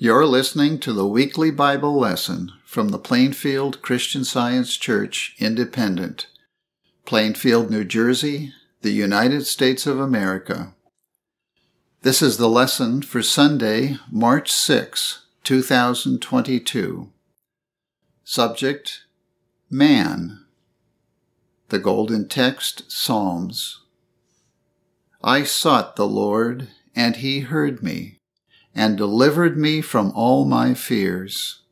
You're listening to the weekly Bible lesson from the Plainfield Christian Science Church Independent, Plainfield, New Jersey, the United States of America. This is the lesson for Sunday, March 6, 2022. Subject Man. The Golden Text Psalms. I sought the Lord, and he heard me and delivered me from all my fears.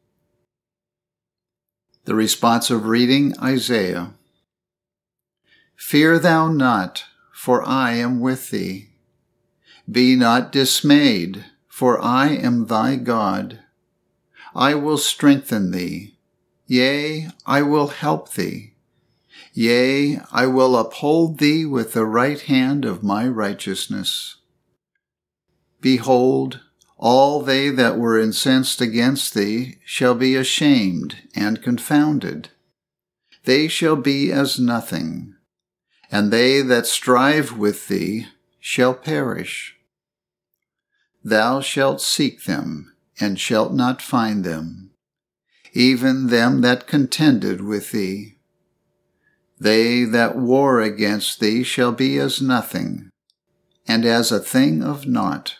The responsive reading Isaiah Fear thou not, for I am with thee. Be not dismayed, for I am thy God. I will strengthen thee. Yea, I will help thee. Yea, I will uphold thee with the right hand of my righteousness. Behold, all they that were incensed against thee shall be ashamed and confounded. They shall be as nothing, and they that strive with thee shall perish. Thou shalt seek them, and shalt not find them, even them that contended with thee. They that war against thee shall be as nothing, and as a thing of naught.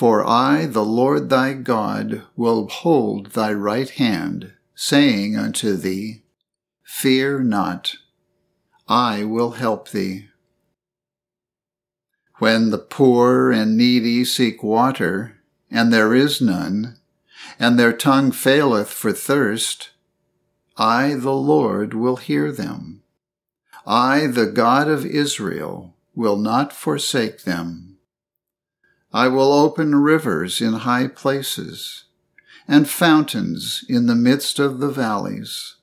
For I, the Lord thy God, will hold thy right hand, saying unto thee, Fear not, I will help thee. When the poor and needy seek water, and there is none, and their tongue faileth for thirst, I, the Lord, will hear them. I, the God of Israel, will not forsake them. I will open rivers in high places, and fountains in the midst of the valleys.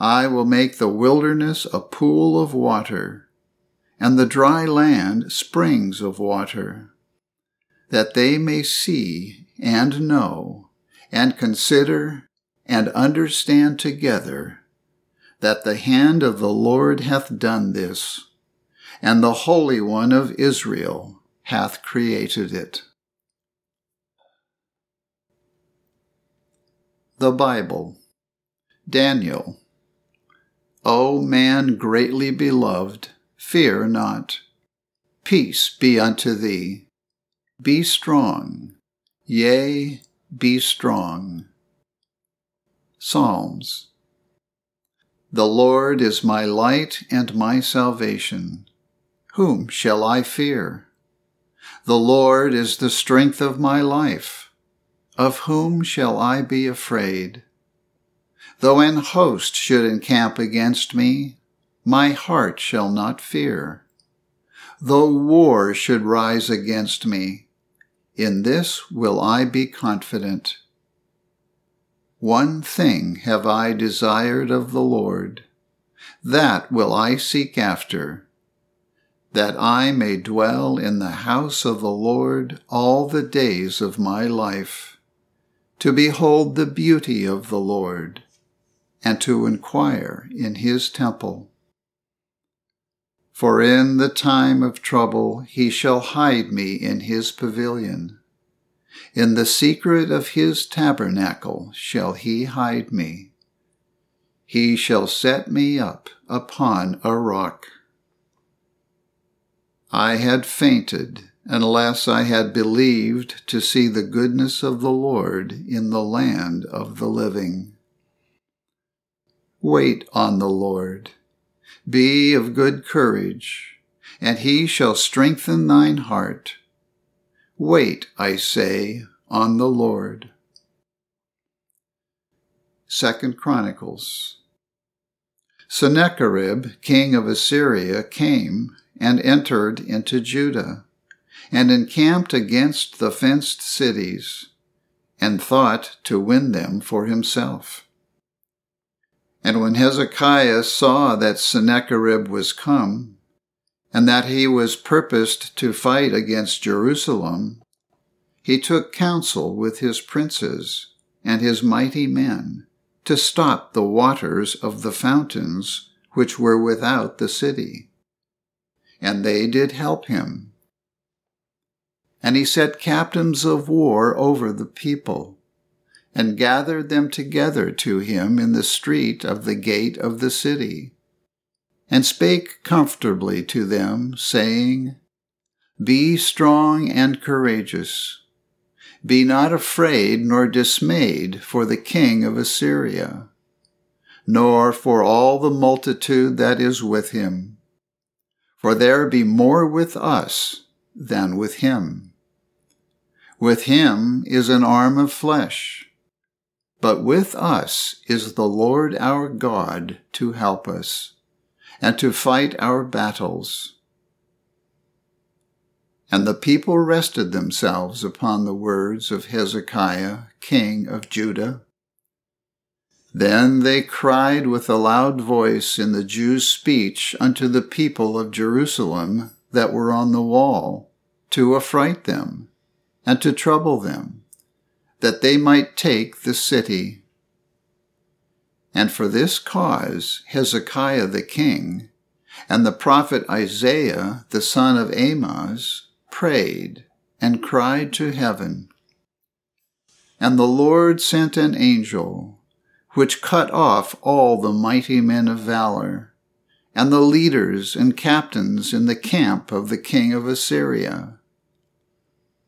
I will make the wilderness a pool of water, and the dry land springs of water, that they may see and know, and consider and understand together that the hand of the Lord hath done this, and the Holy One of Israel hath created it. The Bible, Daniel. O man greatly beloved, fear not. Peace be unto thee. Be strong, yea, be strong. Psalms. The Lord is my light and my salvation. Whom shall I fear? The Lord is the strength of my life. Of whom shall I be afraid? Though an host should encamp against me, my heart shall not fear. Though war should rise against me, in this will I be confident. One thing have I desired of the Lord, that will I seek after that I may dwell in the house of the Lord all the days of my life, to behold the beauty of the Lord, and to inquire in his temple. For in the time of trouble he shall hide me in his pavilion. In the secret of his tabernacle shall he hide me. He shall set me up upon a rock. I had fainted unless I had believed to see the goodness of the Lord in the land of the living. Wait on the Lord. Be of good courage, and he shall strengthen thine heart. Wait, I say, on the Lord. Second Chronicles Sennacherib, king of Assyria, came and entered into Judah, and encamped against the fenced cities, and thought to win them for himself. And when Hezekiah saw that Sennacherib was come, and that he was purposed to fight against Jerusalem, he took counsel with his princes and his mighty men to stop the waters of the fountains which were without the city and they did help him. And he set captains of war over the people, and gathered them together to him in the street of the gate of the city, and spake comfortably to them, saying, Be strong and courageous. Be not afraid nor dismayed for the king of Assyria, nor for all the multitude that is with him. For there be more with us than with him. With him is an arm of flesh, but with us is the Lord our God to help us and to fight our battles. And the people rested themselves upon the words of Hezekiah, king of Judah. Then they cried with a loud voice in the Jews' speech unto the people of Jerusalem that were on the wall, to affright them, and to trouble them, that they might take the city. And for this cause Hezekiah the king, and the prophet Isaiah the son of Amoz, prayed and cried to heaven. And the Lord sent an angel, which cut off all the mighty men of valor, and the leaders and captains in the camp of the king of Assyria.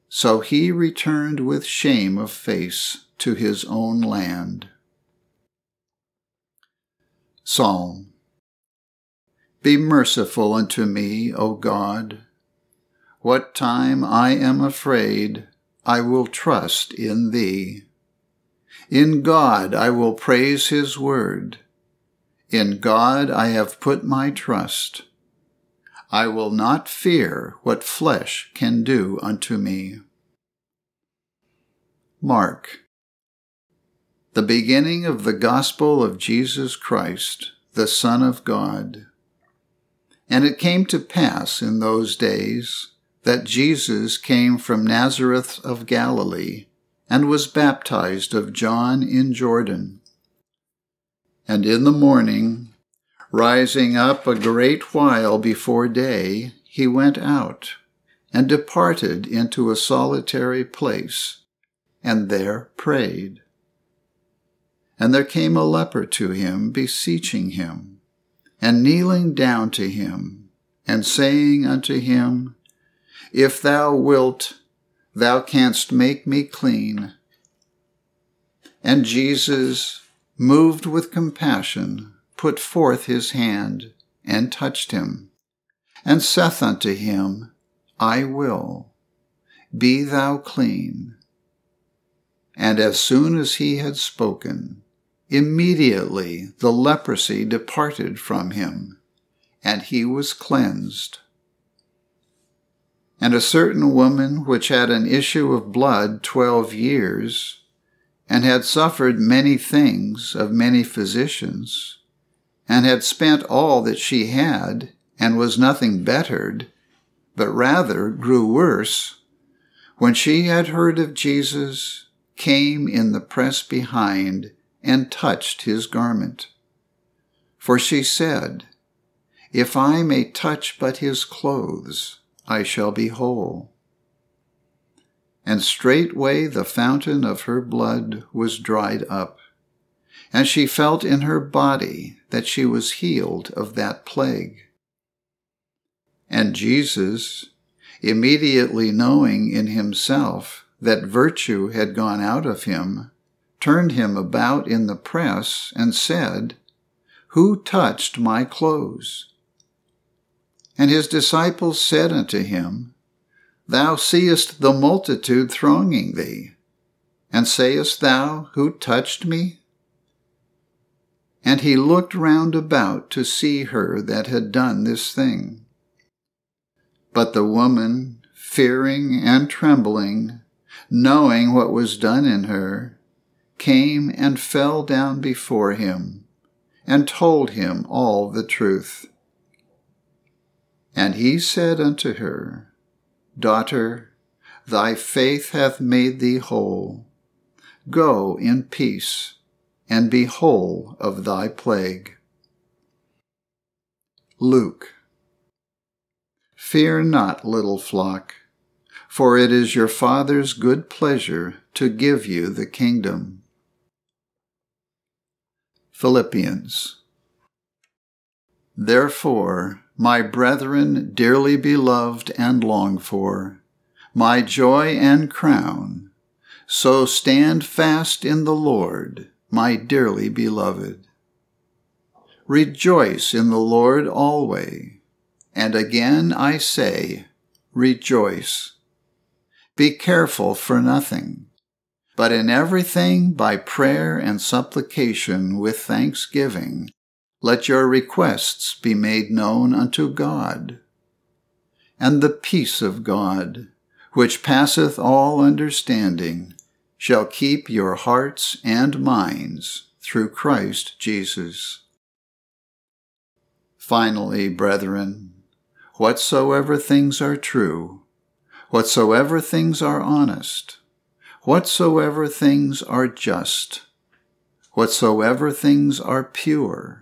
So he returned with shame of face to his own land. Psalm Be merciful unto me, O God what time I am afraid, I will trust in thee. In God I will praise his word. In God I have put my trust. I will not fear what flesh can do unto me. Mark. The beginning of the gospel of Jesus Christ, the Son of God. And it came to pass in those days that Jesus came from Nazareth of Galilee and was baptized of John in Jordan. And in the morning, rising up a great while before day, he went out and departed into a solitary place, and there prayed. And there came a leper to him, beseeching him, and kneeling down to him, and saying unto him, if thou wilt, thou canst make me clean. And Jesus, moved with compassion, put forth his hand and touched him, and saith unto him, I will, be thou clean. And as soon as he had spoken, immediately the leprosy departed from him, and he was cleansed. And a certain woman which had an issue of blood twelve years, and had suffered many things of many physicians, and had spent all that she had, and was nothing bettered, but rather grew worse, when she had heard of Jesus, came in the press behind and touched his garment. For she said, If I may touch but his clothes, I shall be whole. And straightway the fountain of her blood was dried up, and she felt in her body that she was healed of that plague. And Jesus, immediately knowing in himself that virtue had gone out of him, turned him about in the press and said, Who touched my clothes? And his disciples said unto him, Thou seest the multitude thronging thee, and sayest thou, Who touched me? And he looked round about to see her that had done this thing. But the woman, fearing and trembling, knowing what was done in her, came and fell down before him, and told him all the truth. And he said unto her, Daughter, thy faith hath made thee whole. Go in peace, and be whole of thy plague. Luke. Fear not, little flock, for it is your Father's good pleasure to give you the kingdom. Philippians. Therefore, my brethren dearly beloved and longed for, my joy and crown, so stand fast in the Lord, my dearly beloved. Rejoice in the Lord always, and again I say, rejoice. Be careful for nothing, but in everything by prayer and supplication with thanksgiving, let your requests be made known unto God. And the peace of God, which passeth all understanding, shall keep your hearts and minds through Christ Jesus. Finally, brethren, whatsoever things are true, Whatsoever things are honest, whatsoever things are just, whatsoever things are pure,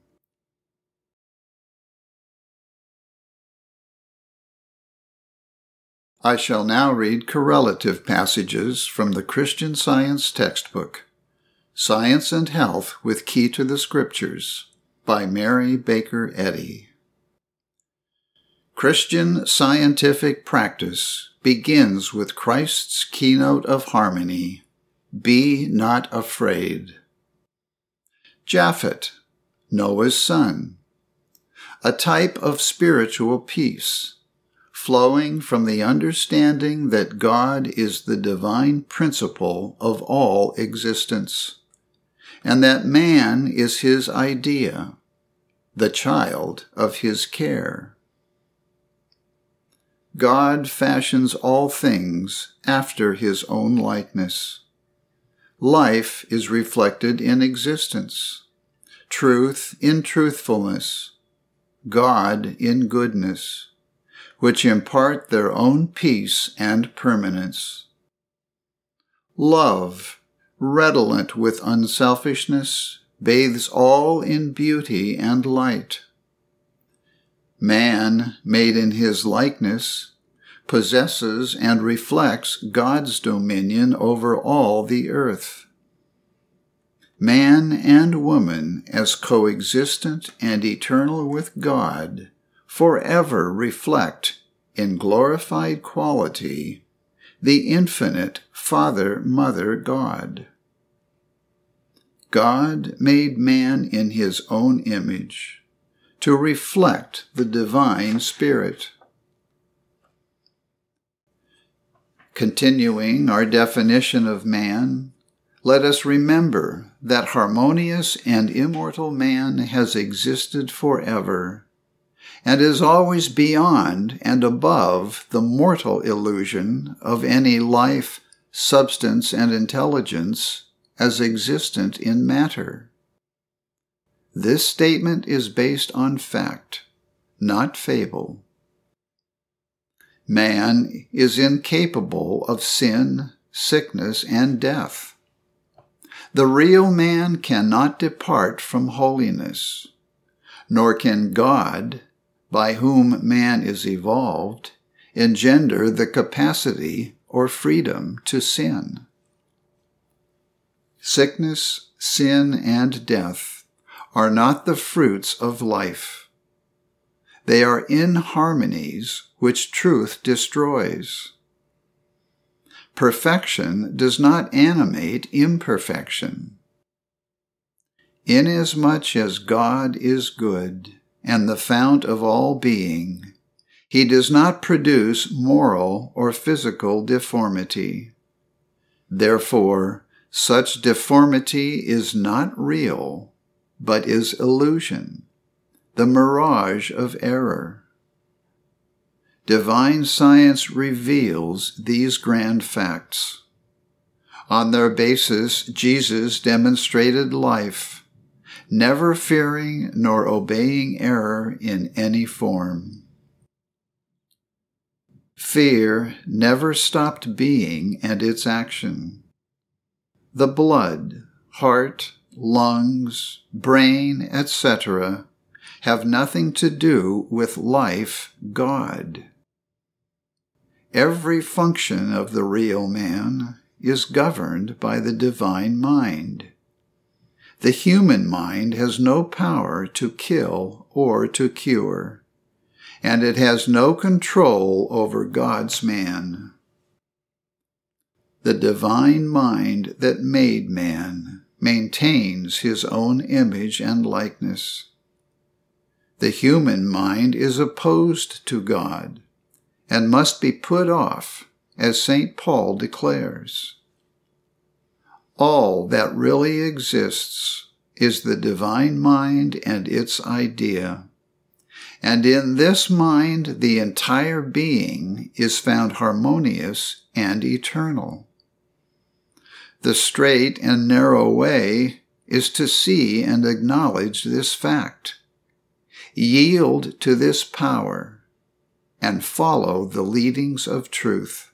I shall now read correlative passages from the Christian Science textbook, Science and Health with Key to the Scriptures, by Mary Baker Eddy. Christian scientific practice begins with Christ's keynote of harmony Be not afraid. Japhet, Noah's son, a type of spiritual peace, flowing from the understanding that God is the divine principle of all existence, and that man is his idea, the child of his care. God fashions all things after his own likeness. Life is reflected in existence, truth in truthfulness, God in goodness, which impart their own peace and permanence. Love, redolent with unselfishness, bathes all in beauty and light. Man, made in his likeness, possesses and reflects God's dominion over all the earth. Man and woman, as coexistent and eternal with God, forever reflect in glorified quality the infinite Father Mother God. God made man in his own image to reflect the divine spirit. Continuing our definition of man, let us remember that harmonious and immortal man has existed forever and is always beyond and above the mortal illusion of any life, substance, and intelligence as existent in matter. This statement is based on fact, not fable. Man is incapable of sin, sickness, and death. The real man cannot depart from holiness, nor can God, by whom man is evolved, engender the capacity or freedom to sin. Sickness, sin, and death are not the fruits of life. They are inharmonies which truth destroys. Perfection does not animate imperfection. Inasmuch as God is good and the fount of all being, he does not produce moral or physical deformity. Therefore, such deformity is not real but is illusion, the mirage of error. divine science reveals these grand facts. On their basis, Jesus demonstrated life, never fearing nor obeying error in any form. Fear never stopped being and its action. The blood, heart, lungs, brain, etc., have nothing to do with life, God. Every function of the real man is governed by the divine mind. The human mind has no power to kill or to cure, and it has no control over God's man. The divine mind that made man maintains his own image and likeness. The human mind is opposed to God and must be put off, as St. Paul declares. All that really exists is the divine mind and its idea. And in this mind, the entire being is found harmonious and eternal. The straight and narrow way is to see and acknowledge this fact. Yield to this power and follow the leadings of truth.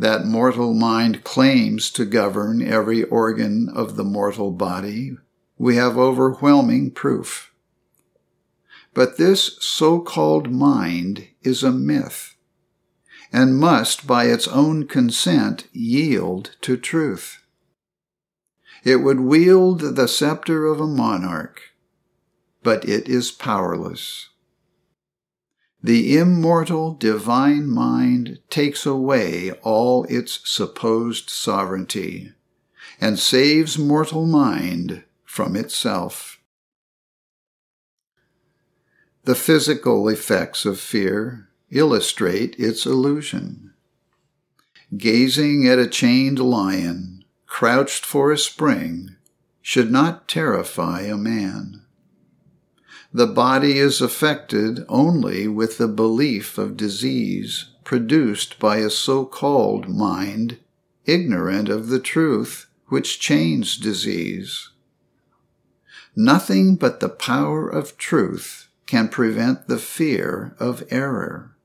That mortal mind claims to govern every organ of the mortal body, we have overwhelming proof. But this so called mind is a myth and must, by its own consent, yield to truth. It would wield the scepter of a monarch, but it is powerless. The immortal divine mind takes away all its supposed sovereignty and saves mortal mind from itself. The physical effects of fear illustrate its illusion. Gazing at a chained lion crouched for a spring should not terrify a man. The body is affected only with the belief of disease produced by a so called mind ignorant of the truth which chains disease. Nothing but the power of truth can prevent the fear of error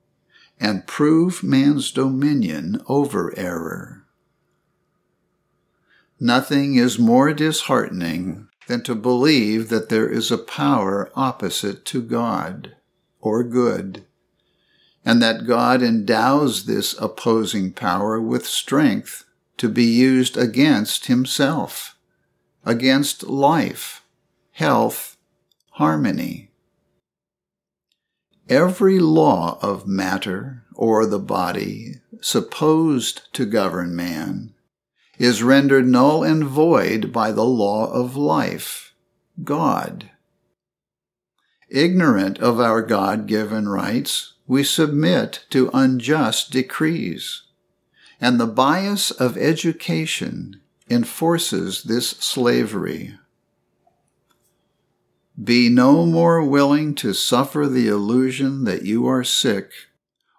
and prove man's dominion over error. Nothing is more disheartening than to believe that there is a power opposite to God or good, and that God endows this opposing power with strength to be used against himself, against life, health, harmony. Every law of matter or the body supposed to govern man is rendered null and void by the law of life, God. Ignorant of our God given rights, we submit to unjust decrees, and the bias of education enforces this slavery. Be no more willing to suffer the illusion that you are sick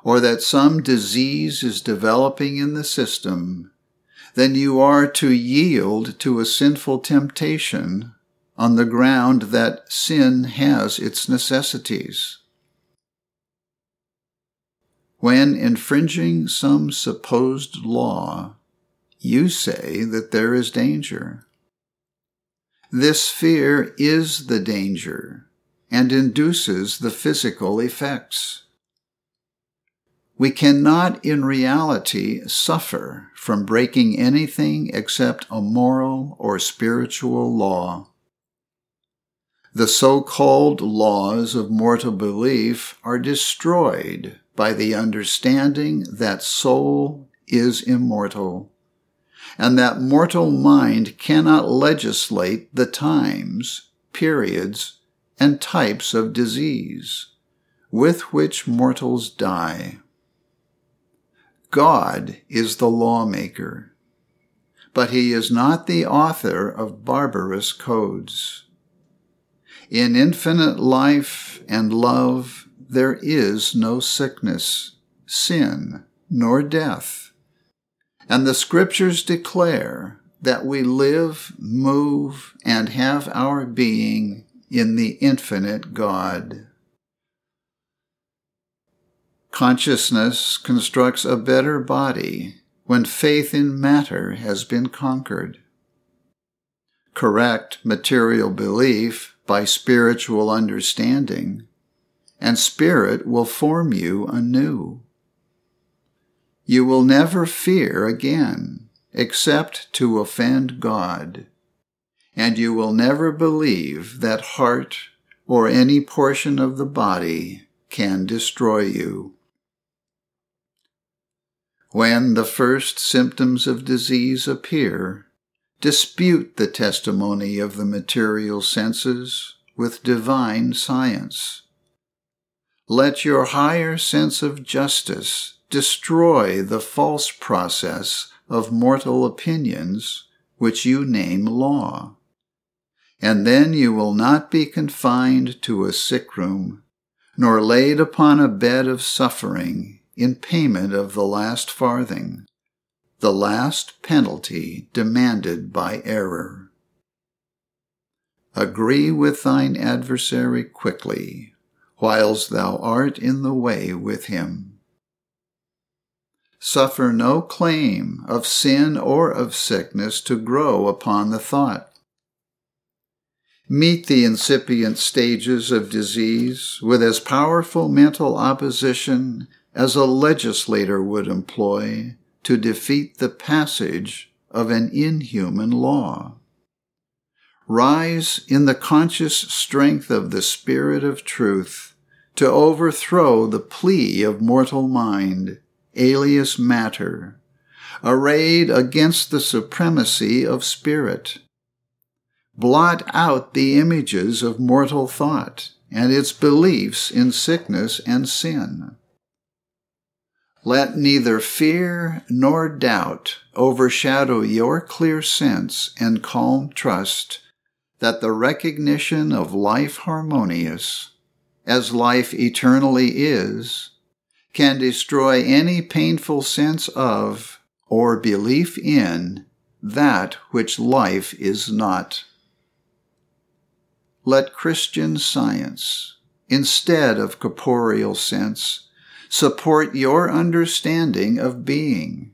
or that some disease is developing in the system than you are to yield to a sinful temptation on the ground that sin has its necessities. When infringing some supposed law, you say that there is danger. This fear is the danger and induces the physical effects. We cannot in reality suffer from breaking anything except a moral or spiritual law. The so called laws of mortal belief are destroyed by the understanding that soul is immortal, and that mortal mind cannot legislate the times, periods, and types of disease with which mortals die. God is the lawmaker, but he is not the author of barbarous codes. In infinite life and love, there is no sickness, sin, nor death. And the scriptures declare that we live, move, and have our being in the infinite God. Consciousness constructs a better body when faith in matter has been conquered. Correct material belief by spiritual understanding, and spirit will form you anew. You will never fear again except to offend God, and you will never believe that heart or any portion of the body can destroy you. When the first symptoms of disease appear, dispute the testimony of the material senses with divine science. Let your higher sense of justice destroy the false process of mortal opinions which you name law. And then you will not be confined to a sick room, nor laid upon a bed of suffering in payment of the last farthing the last penalty demanded by error. Agree with thine adversary quickly, whiles thou art in the way with him. Suffer no claim of sin or of sickness to grow upon the thought. Meet the incipient stages of disease with as powerful mental opposition as a legislator would employ to defeat the passage of an inhuman law. Rise in the conscious strength of the Spirit of truth to overthrow the plea of mortal mind, alias matter, arrayed against the supremacy of spirit. Blot out the images of mortal thought and its beliefs in sickness and sin. Let neither fear nor doubt overshadow your clear sense and calm trust that the recognition of life harmonious, as life eternally is, can destroy any painful sense of or belief in that which life is not. Let Christian science, instead of corporeal sense, support your understanding of being.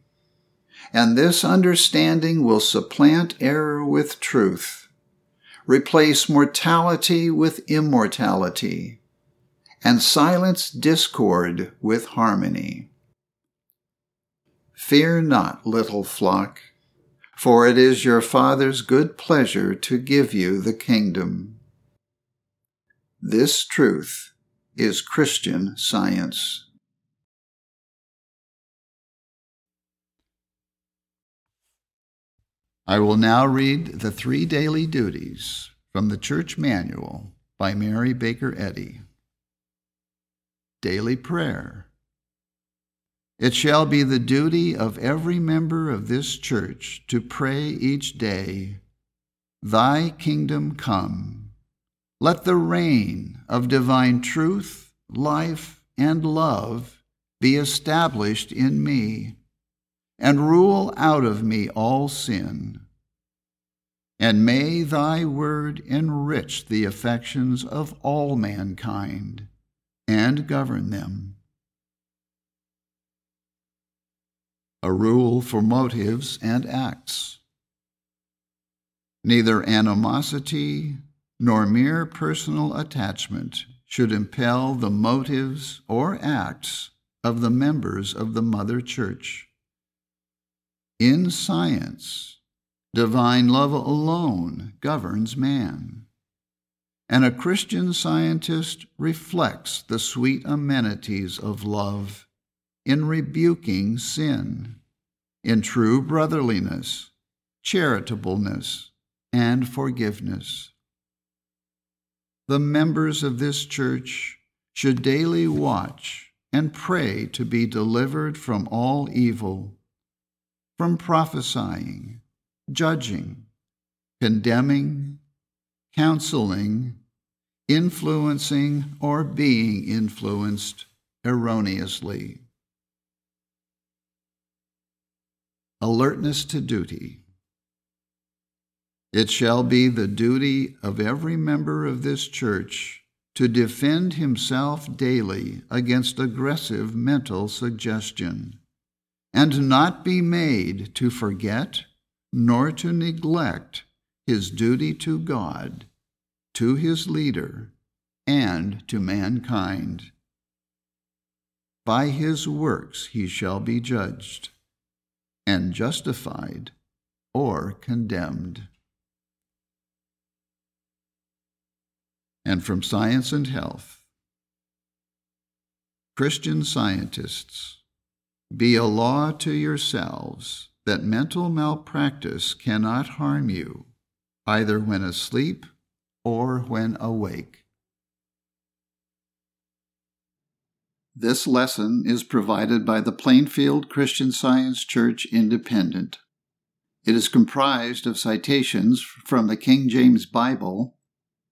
And this understanding will supplant error with truth, replace mortality with immortality, and silence discord with harmony. Fear not, little flock, for it is your Father's good pleasure to give you the kingdom. This truth is Christian science. I will now read the three daily duties from the Church Manual by Mary Baker Eddy. Daily Prayer. It shall be the duty of every member of this church to pray each day, Thy kingdom come. Let the reign of divine truth, life, and love be established in me and rule out of me all sin. And may thy word enrich the affections of all mankind and govern them. A rule for motives and acts. Neither animosity nor mere personal attachment should impel the motives or acts of the members of the Mother Church. In science, divine love alone governs man. And a Christian scientist reflects the sweet amenities of love in rebuking sin, in true brotherliness, charitableness, and forgiveness. The members of this church should daily watch and pray to be delivered from all evil from prophesying, judging, condemning, counseling, influencing or being influenced erroneously. Alertness to duty. It shall be the duty of every member of this church to defend himself daily against aggressive mental suggestion, and not be made to forget nor to neglect his duty to God, to his leader, and to mankind. By his works he shall be judged, and justified or condemned. and from Science and Health. Christian scientists, be a law to yourselves that mental malpractice cannot harm you, either when asleep or when awake. This lesson is provided by the Plainfield Christian Science Church Independent. It is comprised of citations from the King James Bible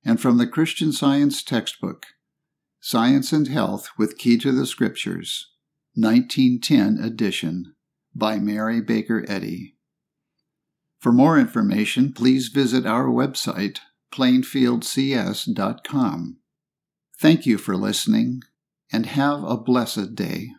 and from the Christian Science textbook, Science and Health with Key to the Scriptures, 1910 edition, by Mary Baker Eddy. For more information, please visit our website, plainfieldcs.com. Thank you for listening, and have a blessed day.